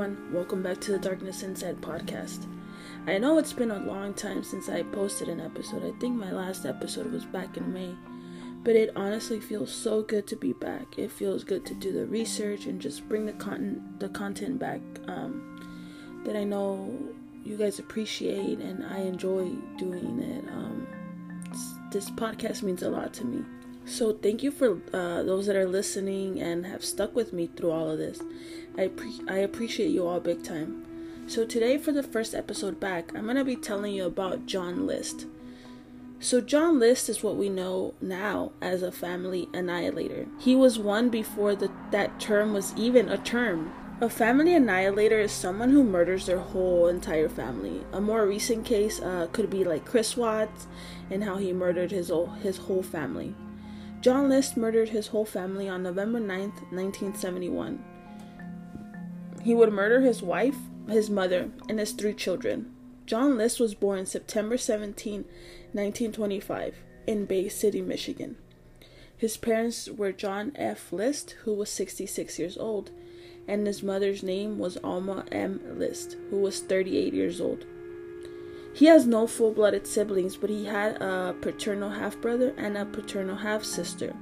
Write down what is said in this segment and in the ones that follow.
everyone. Welcome back to the Darkness Inside podcast. I know it's been a long time since I posted an episode. I think my last episode was back in May. But it honestly feels so good to be back. It feels good to do the research and just bring the content the content back um, that I know you guys appreciate and I enjoy doing it. Um, this podcast means a lot to me. So thank you for uh, those that are listening and have stuck with me through all of this. I pre- I appreciate you all big time. So today for the first episode back, I'm gonna be telling you about John List. So John List is what we know now as a family annihilator. He was one before the, that term was even a term. A family annihilator is someone who murders their whole entire family. A more recent case uh, could be like Chris Watts and how he murdered his whole, his whole family. John List murdered his whole family on November 9th, 1971. He would murder his wife, his mother, and his three children. John List was born September 17, 1925, in Bay City, Michigan. His parents were John F. List, who was 66 years old, and his mother's name was Alma M. List, who was 38 years old. He has no full blooded siblings, but he had a paternal half brother and a paternal half sister.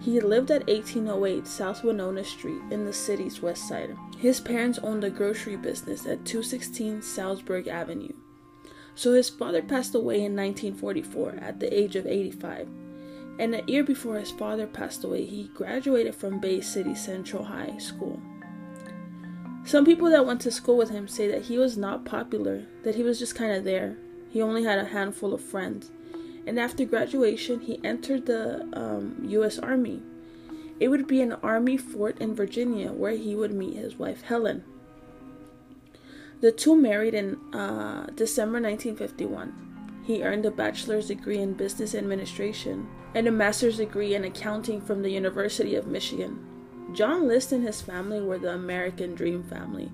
He lived at 1808 South Wenona Street in the city's west side. His parents owned a grocery business at 216 Salzburg Avenue. So his father passed away in 1944 at the age of 85. And a year before his father passed away, he graduated from Bay City Central High School. Some people that went to school with him say that he was not popular, that he was just kind of there. He only had a handful of friends. And after graduation, he entered the um, U.S. Army. It would be an Army fort in Virginia where he would meet his wife Helen. The two married in uh, December 1951. He earned a bachelor's degree in business administration and a master's degree in accounting from the University of Michigan. John List and his family were the American Dream family.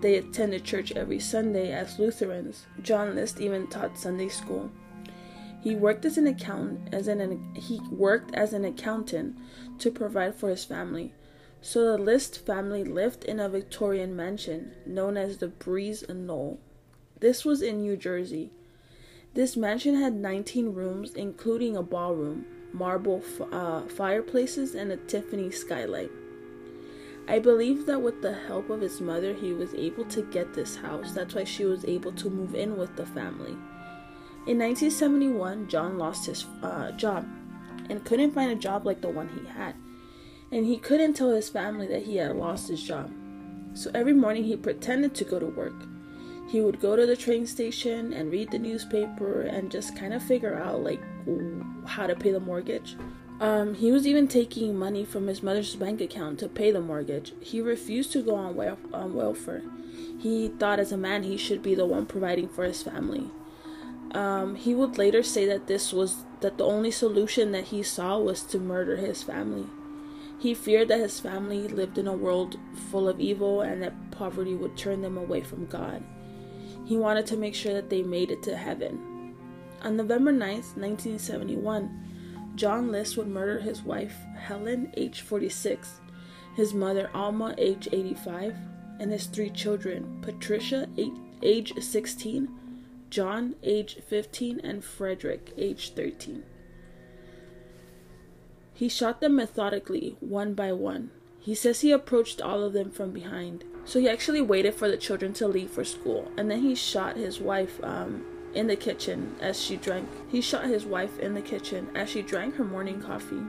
They attended church every Sunday as Lutherans. John List even taught Sunday school. He worked as an accountant as an he worked as an accountant to provide for his family. So the List family lived in a Victorian mansion known as the Breeze Knoll. This was in New Jersey. This mansion had 19 rooms including a ballroom, marble uh, fireplaces and a Tiffany skylight. I believe that with the help of his mother, he was able to get this house. That's why she was able to move in with the family. In 1971, John lost his uh, job and couldn't find a job like the one he had. And he couldn't tell his family that he had lost his job. So every morning he pretended to go to work. He would go to the train station and read the newspaper and just kind of figure out like how to pay the mortgage. Um, he was even taking money from his mother's bank account to pay the mortgage. He refused to go on, wel- on welfare. He thought as a man he should be the one providing for his family. Um, he would later say that this was that the only solution that he saw was to murder his family. He feared that his family lived in a world full of evil and that poverty would turn them away from God. He wanted to make sure that they made it to heaven. On November 9th, 1971, John List would murder his wife, Helen, age 46, his mother, Alma, age 85, and his three children, Patricia, age 16, John, age 15, and Frederick, age 13. He shot them methodically, one by one. He says he approached all of them from behind. So he actually waited for the children to leave for school, and then he shot his wife um, in the kitchen as she drank. He shot his wife in the kitchen as she drank her morning coffee.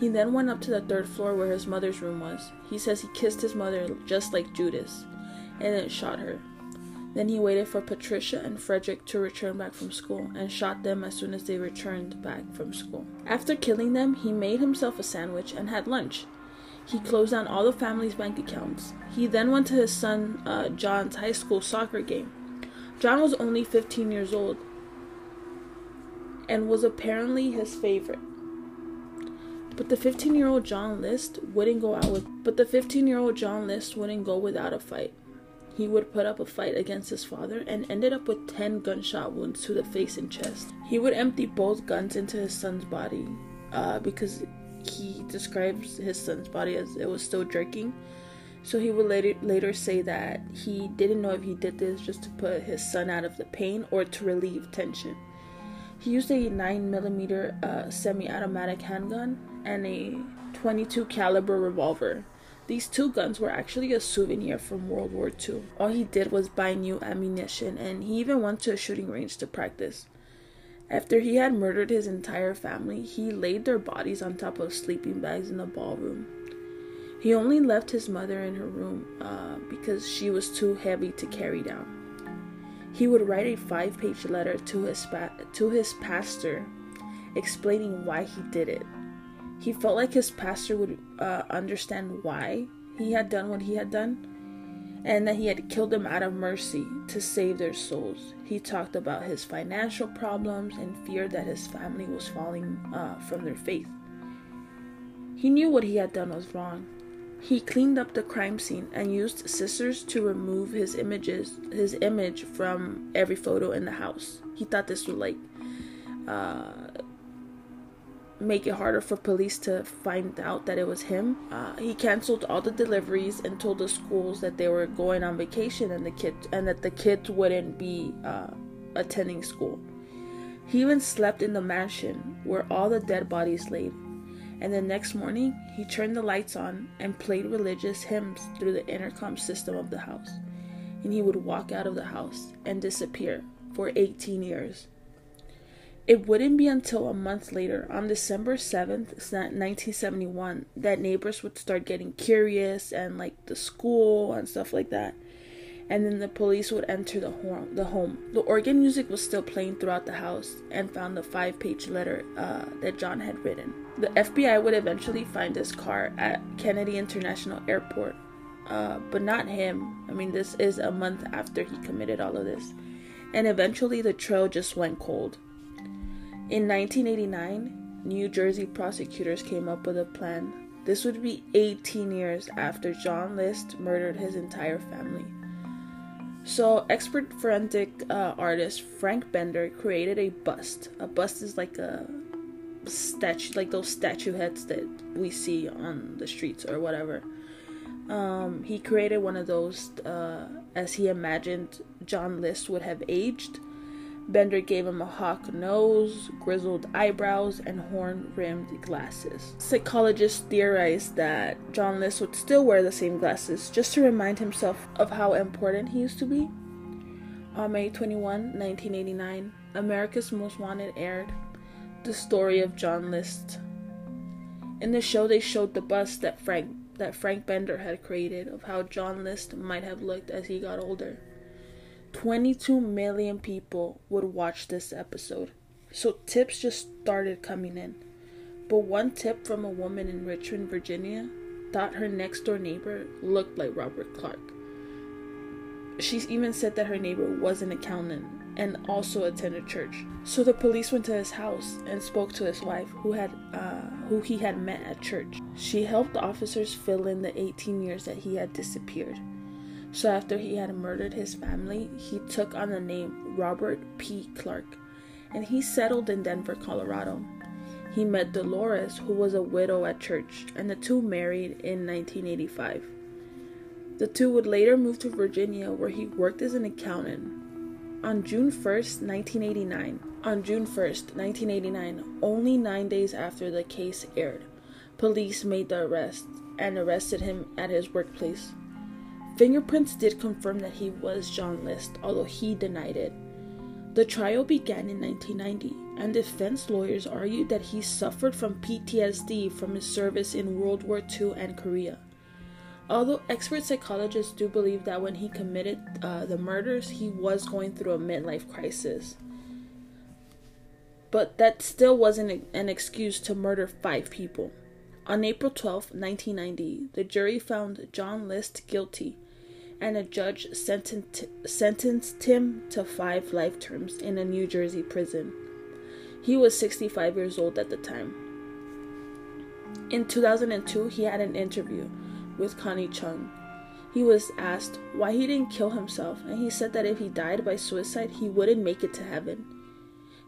He then went up to the third floor where his mother's room was. He says he kissed his mother just like Judas and then shot her. Then he waited for Patricia and Frederick to return back from school and shot them as soon as they returned back from school. After killing them, he made himself a sandwich and had lunch. He closed down all the family's bank accounts. He then went to his son uh, John's high school soccer game. John was only 15 years old and was apparently his favorite. But the 15-year-old John List wouldn't go out with but the 15-year-old John List wouldn't go without a fight. He would put up a fight against his father and ended up with 10 gunshot wounds to the face and chest. He would empty both guns into his son's body uh, because he describes his son's body as it was still jerking So he would later later say that he didn't know if he did this just to put his son out of the pain or to relieve tension. He used a 9mm uh, semi-automatic handgun and a 22 caliber revolver. These two guns were actually a souvenir from World War II. All he did was buy new ammunition and he even went to a shooting range to practice. After he had murdered his entire family, he laid their bodies on top of sleeping bags in the ballroom. He only left his mother in her room uh, because she was too heavy to carry down. He would write a five page letter to his, pa- to his pastor explaining why he did it. He felt like his pastor would uh, understand why he had done what he had done and that he had killed them out of mercy to save their souls. He talked about his financial problems and feared that his family was falling uh, from their faith. He knew what he had done was wrong, he cleaned up the crime scene and used scissors to remove his images, his image from every photo in the house. He thought this would like uh, make it harder for police to find out that it was him. Uh, he canceled all the deliveries and told the schools that they were going on vacation and the kids and that the kids wouldn't be uh, attending school. He even slept in the mansion where all the dead bodies laid and the next morning he turned the lights on and played religious hymns through the intercom system of the house. And he would walk out of the house and disappear for 18 years. It wouldn't be until a month later, on December 7th, 1971, that neighbors would start getting curious and like the school and stuff like that. And then the police would enter the home. The home. The organ music was still playing throughout the house and found the five-page letter uh, that John had written. The FBI would eventually find his car at Kennedy International Airport, uh, but not him. I mean, this is a month after he committed all of this. And eventually the trail just went cold. In 1989, New Jersey prosecutors came up with a plan. This would be 18 years after John List murdered his entire family. So, expert forensic uh, artist Frank Bender created a bust. A bust is like a statue like those statue heads that we see on the streets or whatever um, he created one of those uh, as he imagined john list would have aged bender gave him a hawk nose grizzled eyebrows and horn rimmed glasses psychologists theorized that john list would still wear the same glasses just to remind himself of how important he used to be on may 21 1989 america's most wanted aired the story of John List. In the show, they showed the bust that Frank that Frank Bender had created of how John List might have looked as he got older. 22 million people would watch this episode. So tips just started coming in. But one tip from a woman in Richmond, Virginia, thought her next door neighbor looked like Robert Clark. She even said that her neighbor was an accountant and also attended church. So the police went to his house and spoke to his wife, who had uh, who he had met at church. She helped officers fill in the 18 years that he had disappeared. So after he had murdered his family, he took on the name Robert P. Clark, and he settled in Denver, Colorado. He met Dolores, who was a widow at church, and the two married in 1985. The two would later move to Virginia, where he worked as an accountant on June 1st, 1989, on June 1st, 1989, only nine days after the case aired, police made the arrest and arrested him at his workplace. Fingerprints did confirm that he was John List, although he denied it. The trial began in 1990, and defense lawyers argued that he suffered from PTSD from his service in World War II and Korea. Although expert psychologists do believe that when he committed uh, the murders, he was going through a midlife crisis. But that still wasn't an excuse to murder five people. On April 12, 1990, the jury found John List guilty, and a judge sentenced, sentenced him to five life terms in a New Jersey prison. He was 65 years old at the time. In 2002, he had an interview with Connie Chung. He was asked why he didn't kill himself, and he said that if he died by suicide, he wouldn't make it to heaven.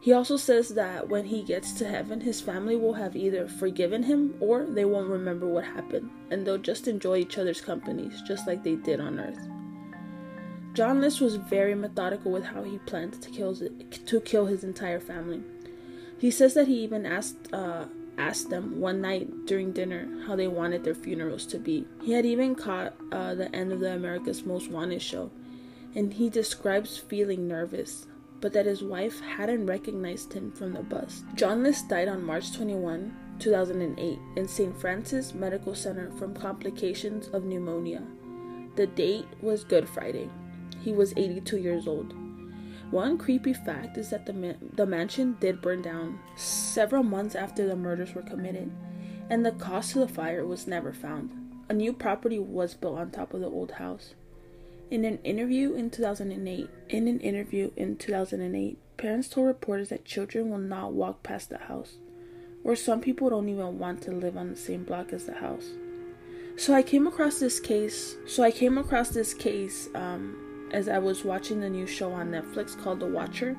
He also says that when he gets to heaven, his family will have either forgiven him or they won't remember what happened, and they'll just enjoy each other's companies, just like they did on Earth. John List was very methodical with how he planned to kill to kill his entire family. He says that he even asked uh, asked them one night during dinner how they wanted their funerals to be. He had even caught uh, the end of the America's Most Wanted show, and he describes feeling nervous, but that his wife hadn't recognized him from the bus. John List died on March 21, 2008, in St. Francis Medical Center from complications of pneumonia. The date was Good Friday. He was 82 years old. One creepy fact is that the, the mansion did burn down several months after the murders were committed, and the cause of the fire was never found. A new property was built on top of the old house. In an interview in 2008, in an interview in 2008, parents told reporters that children will not walk past the house, or some people don't even want to live on the same block as the house. So I came across this case. So I came across this case um, as I was watching the new show on Netflix called The Watcher,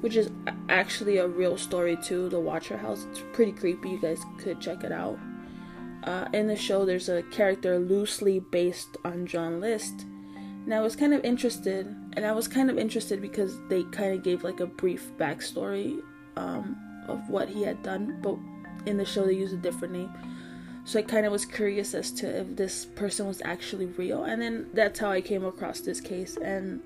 which is actually a real story too. The Watcher House. It's pretty creepy. You guys could check it out. Uh, in the show, there's a character loosely based on John List, and I was kind of interested. And I was kind of interested because they kind of gave like a brief backstory um, of what he had done, but in the show they use a different name. So I kind of was curious as to if this person was actually real. And then that's how I came across this case. And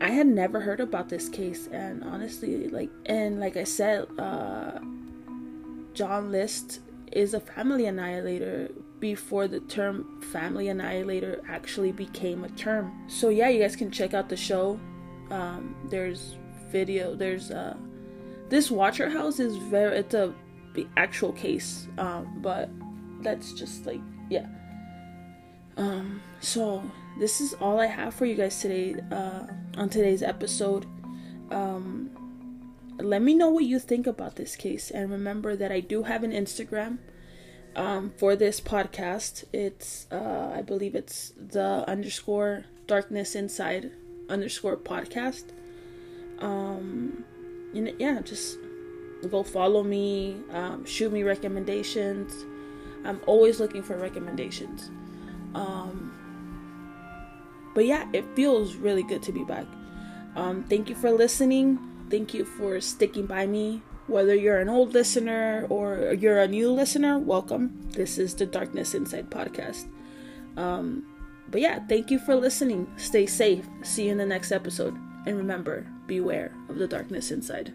I had never heard about this case. And honestly, like, and like I said, uh, John List is a family annihilator before the term family annihilator actually became a term. So yeah, you guys can check out the show. Um, there's video, there's, uh, this Watcher House is very, it's a actual case. Um, but that's just like yeah um so this is all i have for you guys today uh on today's episode um let me know what you think about this case and remember that i do have an instagram um for this podcast it's uh i believe it's the underscore darkness inside underscore podcast um yeah just go follow me um shoot me recommendations I'm always looking for recommendations. Um, but yeah, it feels really good to be back. Um, thank you for listening. Thank you for sticking by me. Whether you're an old listener or you're a new listener, welcome. This is the Darkness Inside podcast. Um, but yeah, thank you for listening. Stay safe. See you in the next episode. And remember, beware of the darkness inside.